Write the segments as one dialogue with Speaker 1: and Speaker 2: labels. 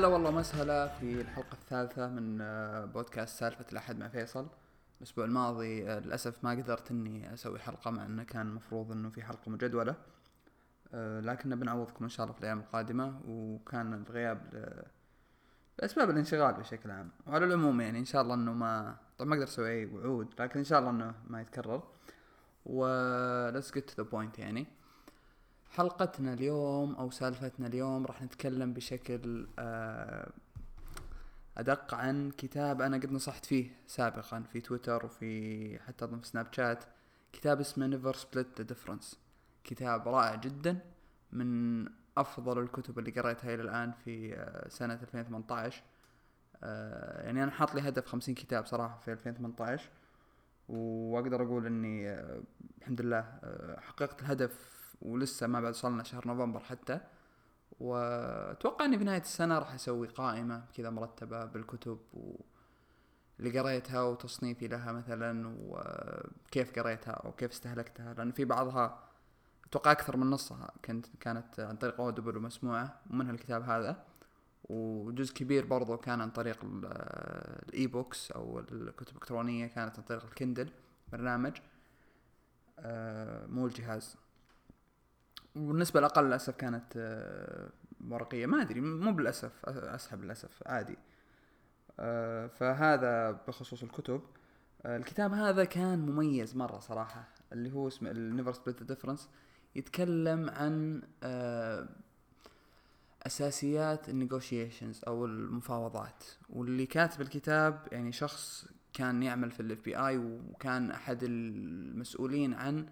Speaker 1: هلا والله مسهلا في الحلقة الثالثة من آه، بودكاست سالفة الأحد مع فيصل. الأسبوع الماضي آه، للأسف ما قدرت إني أسوي حلقة مع إنه كان المفروض إنه في حلقة مجدولة. آه، لكن بنعوضكم إن شاء الله في الأيام القادمة. وكان الغياب لأسباب الانشغال بشكل عام. وعلى العموم يعني إن شاء الله إنه ما طبعا ما أقدر أسوي أي وعود لكن إن شاء الله إنه ما يتكرر. و let's get to the point يعني. حلقتنا اليوم أو سالفتنا اليوم راح نتكلم بشكل آه، أدق عن كتاب أنا قد نصحت فيه سابقا في تويتر وفي حتى أظن في سناب شات. كتاب اسمه Never Split the Difference كتاب رائع جدا من أفضل الكتب اللي قريتها إلى الآن في آه، سنة 2018 آه، يعني أنا حاط لي هدف 50 كتاب صراحة في 2018 وأقدر أقول إني الحمد لله حققت الهدف ولسه ما بعد وصلنا شهر نوفمبر حتى. وأتوقع إني في نهايه السنة راح أسوي قائمة كذا مرتبة بالكتب و... اللي قريتها وتصنيفي لها مثلا وكيف قريتها أو كيف استهلكتها. لأن في بعضها أتوقع أكثر من نصها كانت كانت عن طريق Audible ومسموعة ومنها الكتاب هذا. وجزء كبير برضو كان عن طريق ال- ال e-books أو الكتب الإلكترونية كانت عن طريق ال Kindle برنامج. آه، مو الجهاز. والنسبة الأقل للأسف كانت آه، ورقية. ما أدري مو بالأسف أ- أسحب للأسف عادي. آه، فهذا بخصوص الكتب. آه، الكتاب هذا كان مميز مرة صراحة اللي هو اسمه ال Never Split Difference يتكلم عن أساسيات ال negotiations أو المفاوضات. واللي كاتب الكتاب يعني شخص كان يعمل في ال FBI وكان أحد المسؤولين عن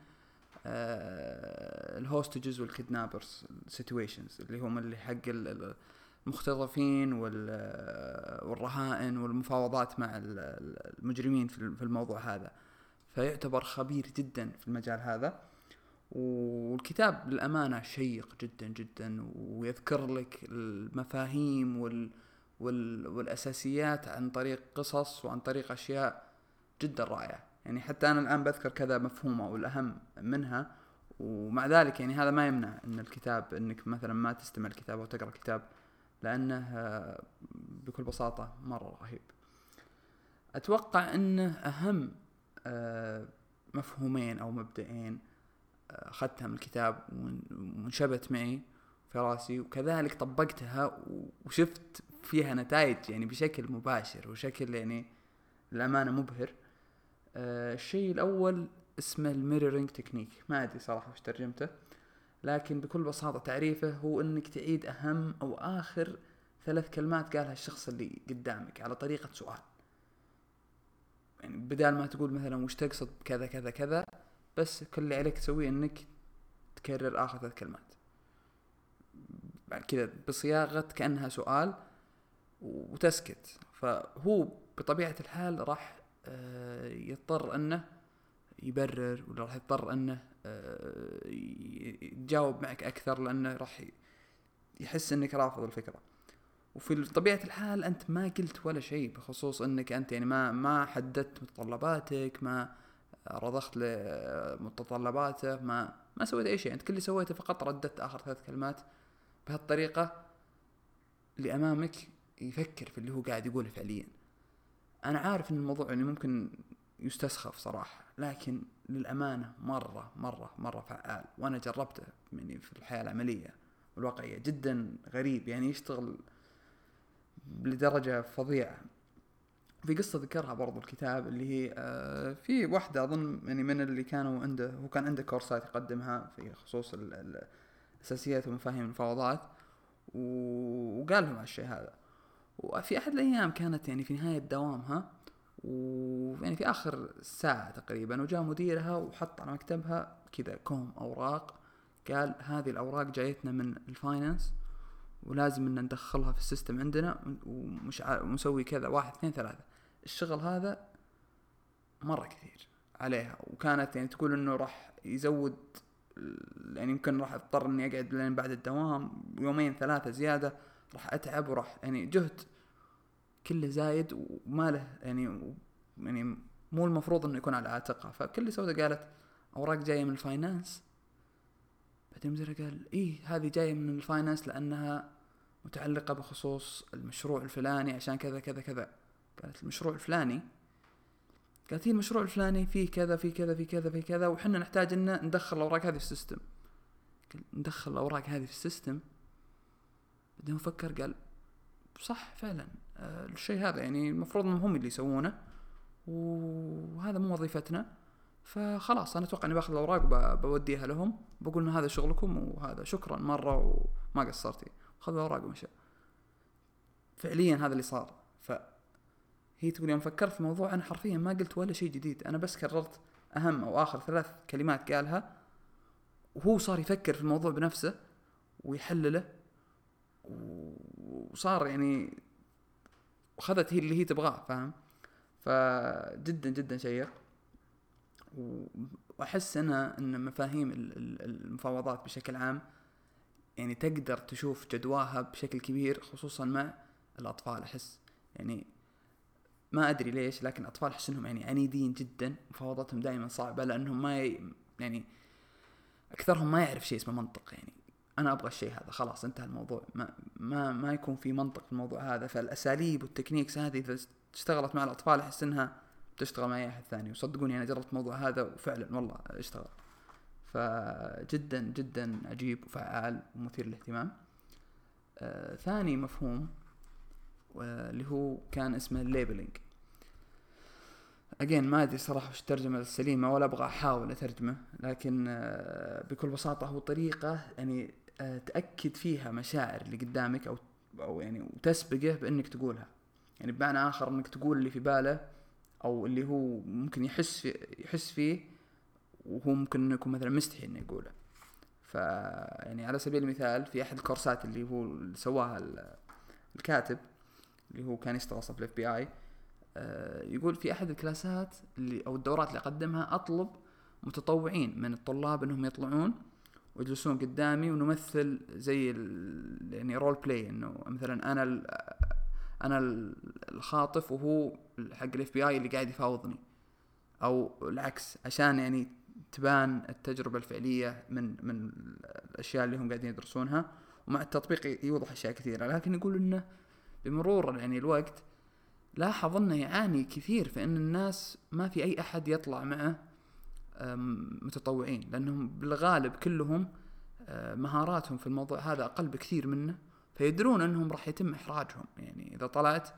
Speaker 1: ال hostages وال kidnappers situations اللي هم اللي حق ال- ال- المختطفين وال- والرهائن والمفاوضات مع ال- ال- المجرمين في ال- في الموضوع هذا. فيعتبر خبير جدا في المجال هذا. والكتاب للأمانة شيق جدا جدا ويذكر لك المفاهيم وال وال والأساسيات عن طريق قصص وعن طريق أشياء جدا رائعة. يعني حتى أنا الآن بذكر كذا مفهومة والأهم منها ومع ذلك يعني هذا ما يمنع إن الكتاب إنك مثلا ما تستمع الكتاب أو تقرأ الكتاب لأنه آه، بكل بساطة مرة رهيب. أتوقع إنه أهم آه، مفهومين أو مبدئين آه، اخذتها من الكتاب وان- ونشبت معي في رأسي وكذلك طبقتها وشفت فيها نتائج يعني بشكل مباشر وشكل يعني للأمانة مبهر. آه، الشيء الأول اسمه ال mirroring technique ما أدري صراحة وش ترجمته. لكن بكل بساطة تعريفه هو إنك تعيد أهم أو آخر ثلاث كلمات قالها الشخص اللي قدامك على طريقة سؤال. يعني بدال ما تقول مثلا وش تقصد بكذا كذا كذا بس كل اللي عليك تسويه إنك تكرر آخر ثلاث كلمات. بعد كذا بصياغة كأنها سؤال وتسكت. فهو بطبيعة الحال راح يضطر أنه يبرر ولا راح يضطر أنه آه، يتجاوب معك أكثر لأنه راح يحس إنك رافض الفكرة. وفي طبيعة الحال أنت ما قلت ولا شيء بخصوص إنك أنت يعني ما ما حددت متطلباتك ما رضخت لمتطلباته ما ما سويت أي شيء. أنت كل اللي سويته فقط رددت آخر ثلاث كلمات بهالطريقة اللي امامك يفكر في اللي هو قاعد يقوله فعليا. أنا عارف إن الموضوع يعني ممكن يستسخف صراحة لكن للأمانة مرة مرة مرة فعال وأنا جربته يعني في الحياة العملية والواقعية جدا غريب يعني يشتغل لدرجة فظيعة. في قصة ذكرها برضو الكتاب اللي هي آه، في واحدة أظن يعني من اللي كانوا عنده هو كان عنده كورسات يقدمها في خصوص ال- ال- أساسيات ومفاهيم المفاوضات وقال لهم هالشيء هذا. وفي أحد الأيام كانت يعني في نهاية دوامها ويعني في آخر ساعة تقريبا وجاء مديرها وحط على مكتبها كذا كوم أوراق قال هذه الأوراق جايتنا من ال finance ولازم إن ندخلها في ال system عندنا ومش ومسوي كذا واحد اثنين ثلاثة. الشغل هذا مرة كثير عليها وكانت يعني تقول إنه راح يزود يعني يمكن راح اضطر إني أقعد لين بعد الدوام يومين ثلاثة زيادة. راح أتعب وراح يعني جهد كله زايد وما له يعني يعني مو المفروض إنه يكون على عاتقها فكل اللي سوته قالت أوراق جاية من ال finance. بعدين المدير قال إيه هذه جاية من ال finance لأنها متعلقة بخصوص المشروع الفلاني عشان كذا كذا كذا. قالت المشروع الفلاني؟ قالت هي المشروع الفلاني فيه كذا في كذا في كذا في كذا وحنا نحتاج إن ندخل الأوراق هذه في ال system. ندخل الأوراق هذه في ال system؟ بعدين فكر قال صح فعلا آه الشيء هذا يعني المفروض إنهم هم اللي يسوونه وهذا مو وظيفتنا. فخلاص أنا أتوقع إني بأخذ الأوراق وبوديها لهم بقول إن هذا شغلكم وهذا شكرا مرة وما قصرتي. خذ الأوراق ومشى. فعليا هذا اللي صار. فهي تقول يوم فكرت في الموضوع أنا حرفيا ما قلت ولا شيء جديد. أنا بس كررت أهم أو آخر ثلاث كلمات قالها وهو صار يفكر في الموضوع بنفسه ويحلله. وصار يعني وخذت هي اللي هي تبغاه فاهم؟ فجدا جدا شيق. وأحس أنا إن مفاهيم المفاوضات بشكل عام يعني تقدر تشوف جدواها بشكل كبير خصوصا مع الأطفال أحس. يعني ما أدري ليش لكن الاطفال أحس إنهم يعني عنيدين جدا. مفاوضاتهم دائما صعبة لأنهم ما. يعني أكثرهم ما يعرف شيء اسمه منطق يعني. أنا أبغى الشيء هذا خلاص انتهى الموضوع. ما ما ما يكون في منطق في الموضوع هذا. فالأساليب والتكنيكس هذه إذا اشتغلت مع الأطفال أحس إنها تشتغل مع أي أحد ثاني. وصدقوني أنا جربت الموضوع هذا وفعلا والله اشتغل. فجدا جدا عجيب وفعال ومثير للاهتمام. آه ثاني مفهوم اللي هو كان اسمه الليبلينج اجين ما أدري صراحة وش الترجمة السليمة ولا أبغى أحاول أترجمه. لكن آه بكل بساطة هو طريقة يعني آه تأكد فيها مشاعر اللي قدامك أو أو يعني وتسبقه بإنك تقولها. يعني بمعنى آخر إنك تقول اللي في باله أو اللي هو ممكن يحس في يحس فيه وهو ممكن إنه يكون مثلا مستحي إنه يقوله. ف يعني على سبيل المثال في أحد الكورسات اللي هو سواها الكاتب اللي هو كان يشتغل في الاف بي اي يقول في أحد الكلاسات اللي أو الدورات اللي أقدمها أطلب متطوعين من الطلاب إنهم يطلعون ويجلسون قدامي ونمثل زي يعني role play إنه مثلا أنا أنا الخاطف وهو حق ال FBI اللي قاعد يفاوضني. أو العكس عشان يعني تبان التجربة الفعلية من من الأشياء اللي هم قاعدين يدرسونها. ومع التطبيق يوضح أشياء كثيرة. لكن يقول إنه بمرور يعني الوقت لاحظ إنه يعاني كثير في إن الناس ما في أي أحد يطلع معه متطوعين لأنهم بالغالب كلهم مهاراتهم في الموضوع هذا أقل بكثير منه فيدرون أنهم راح يتم إحراجهم. يعني إذا طلعت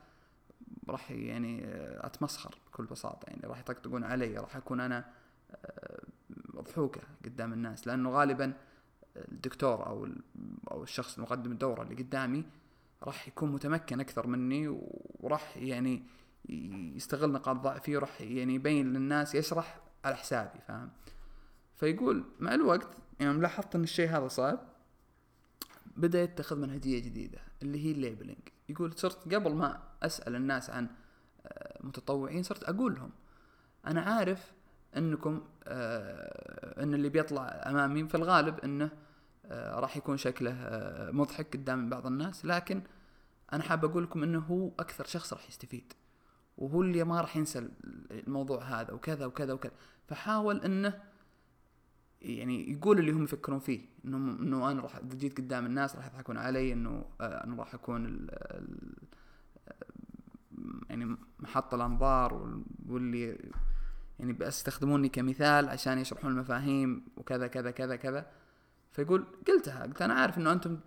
Speaker 1: راح يعني أتمسخر بكل بساطة. يعني راح يطقطقون علي راح أكون أنا مضحوكه قدام الناس. لأنه غالبا الدكتور أو أو الشخص المقدم الدورة اللي قدامي راح يكون متمكن أكثر مني وراح يعني يستغل نقاط ضعفي وراح يعني يبين للناس يشرح على حسابي فاهم؟ فيقول مع الوقت يعني لاحظت إن الشيء هذا صعب بدا يتخذ منهجيه جديدة اللي هي الليبلينج يقول صرت قبل ما أسأل الناس عن آه، متطوعين صرت أقول لهم أنا عارف إنكم آه، إن اللي بيطلع أمامي في الغالب إنه آه، راح يكون شكله مضحك قدام بعض الناس لكن أنا حاب أقول لكم إنه هو أكثر شخص راح يستفيد. وهو اللي ما راح ينسى الموضوع هذا وكذا وكذا وكذا. فحاول إنه يعني يقول اللي هم يفكرون فيه إنه إنه أنا راح إذا جيت قدام الناس راح يضحكون علي إنه آه، أنا راح أكون ال ال يعني محط الأنظار واللي يعني بس يستخدموني كمثال عشان يشرحون المفاهيم وكذا كذا كذا كذا. فيقول قلتها قلت أنا عارف إنه أنتم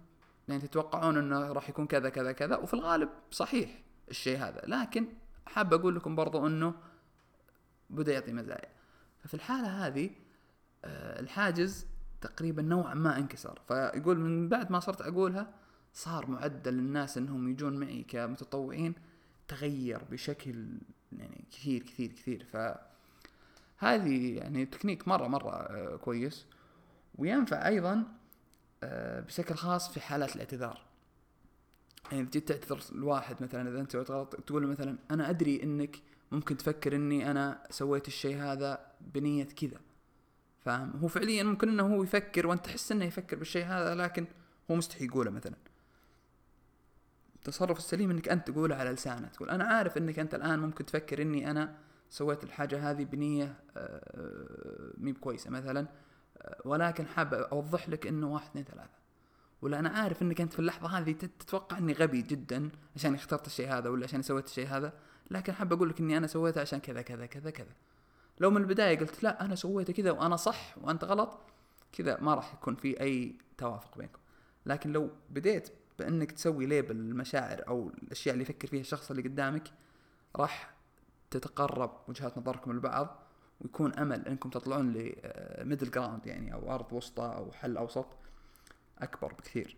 Speaker 1: يعني تتوقعون إنه راح يكون كذا كذا كذا. وفي الغالب صحيح الشيء هذا. لكن حاب أقول لكم برضو أنه بدا يعطي مزايا. ففي الحالة هذه آه، الحاجز تقريبا نوعا ما انكسر. فيقول من بعد ما صرت أقولها صار معدل الناس إنهم يجون معي كمتطوعين تغير بشكل يعني كثير كثير كثير. ف هذه يعني تكنيك مرة مرة آه، كويس. وينفع أيضا آه، بشكل خاص في حالات الاعتذار. يعني جيت تعتذر الواحد مثلا إذا أنت غلط تقول له مثلا أنا أدري إنك ممكن تفكر إني أنا سويت الشيء هذا بنية كذا. فاهم؟ هو فعليا ممكن إنه هو يفكر وأنت تحس إنه يفكر بالشيء هذا لكن هو مستحي يقوله مثلا. التصرف السليم إنك أنت تقوله على لسانك تقول أنا عارف إنك أنت الآن ممكن تفكر إني أنا سويت الحاجة هذه بنية آه، ما هي بكويسة مثلا آه، ولكن حاب أوضح لك إنه واحد اثنين ثلاثة. ولا أنا عارف إنك أنت في اللحظة هذه تتوقع إني غبي جدا عشان اخترت الشيء هذا ولا عشان سويت الشيء هذا لكن حاب أقول لك إني أنا سويته عشان كذا كذا كذا كذا. لو من البداية قلت لا أنا سويته كذا وأنا صح وأنت غلط كذا ما راح يكون في أي توافق بينكم. لكن لو بديت بإنك تسوي label المشاعر أو الأشياء اللي يفكر فيها الشخص اللي قدامك راح تتقرب وجهات نظركم لبعض ويكون أمل إنكم تطلعون ل middle ground يعني أو أرض وسطى أو حل أوسط. أكبر بكثير.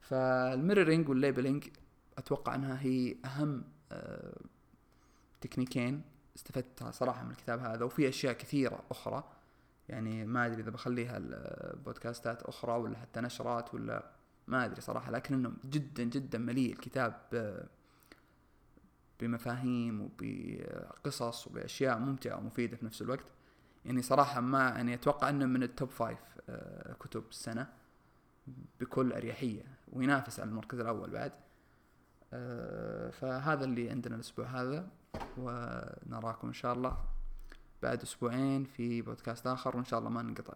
Speaker 1: فال mirroring وال labeling أتوقع أنها هي أهم آه، تكنيكين استفدت صراحة من الكتاب هذا. وفي أشياء كثيرة أخرى. يعني ما أدري إذا بخليها بودكاستات أخرى ولا حتى نشرات ولا ما أدري صراحة. لكن إنه جدا جدا مليء الكتاب بمفاهيم وبقصص وبأشياء ممتعة ومفيدة في نفس الوقت. يعني صراحة ما يعني أتوقع إنه من ال top five آه، كتب السنة. بكل أريحية وينافس على المركز الأول بعد. آه، فهذا اللي عندنا الأسبوع هذا ونراكم إن شاء الله بعد أسبوعين في بودكاست آخر وإن شاء الله ما ننقطع.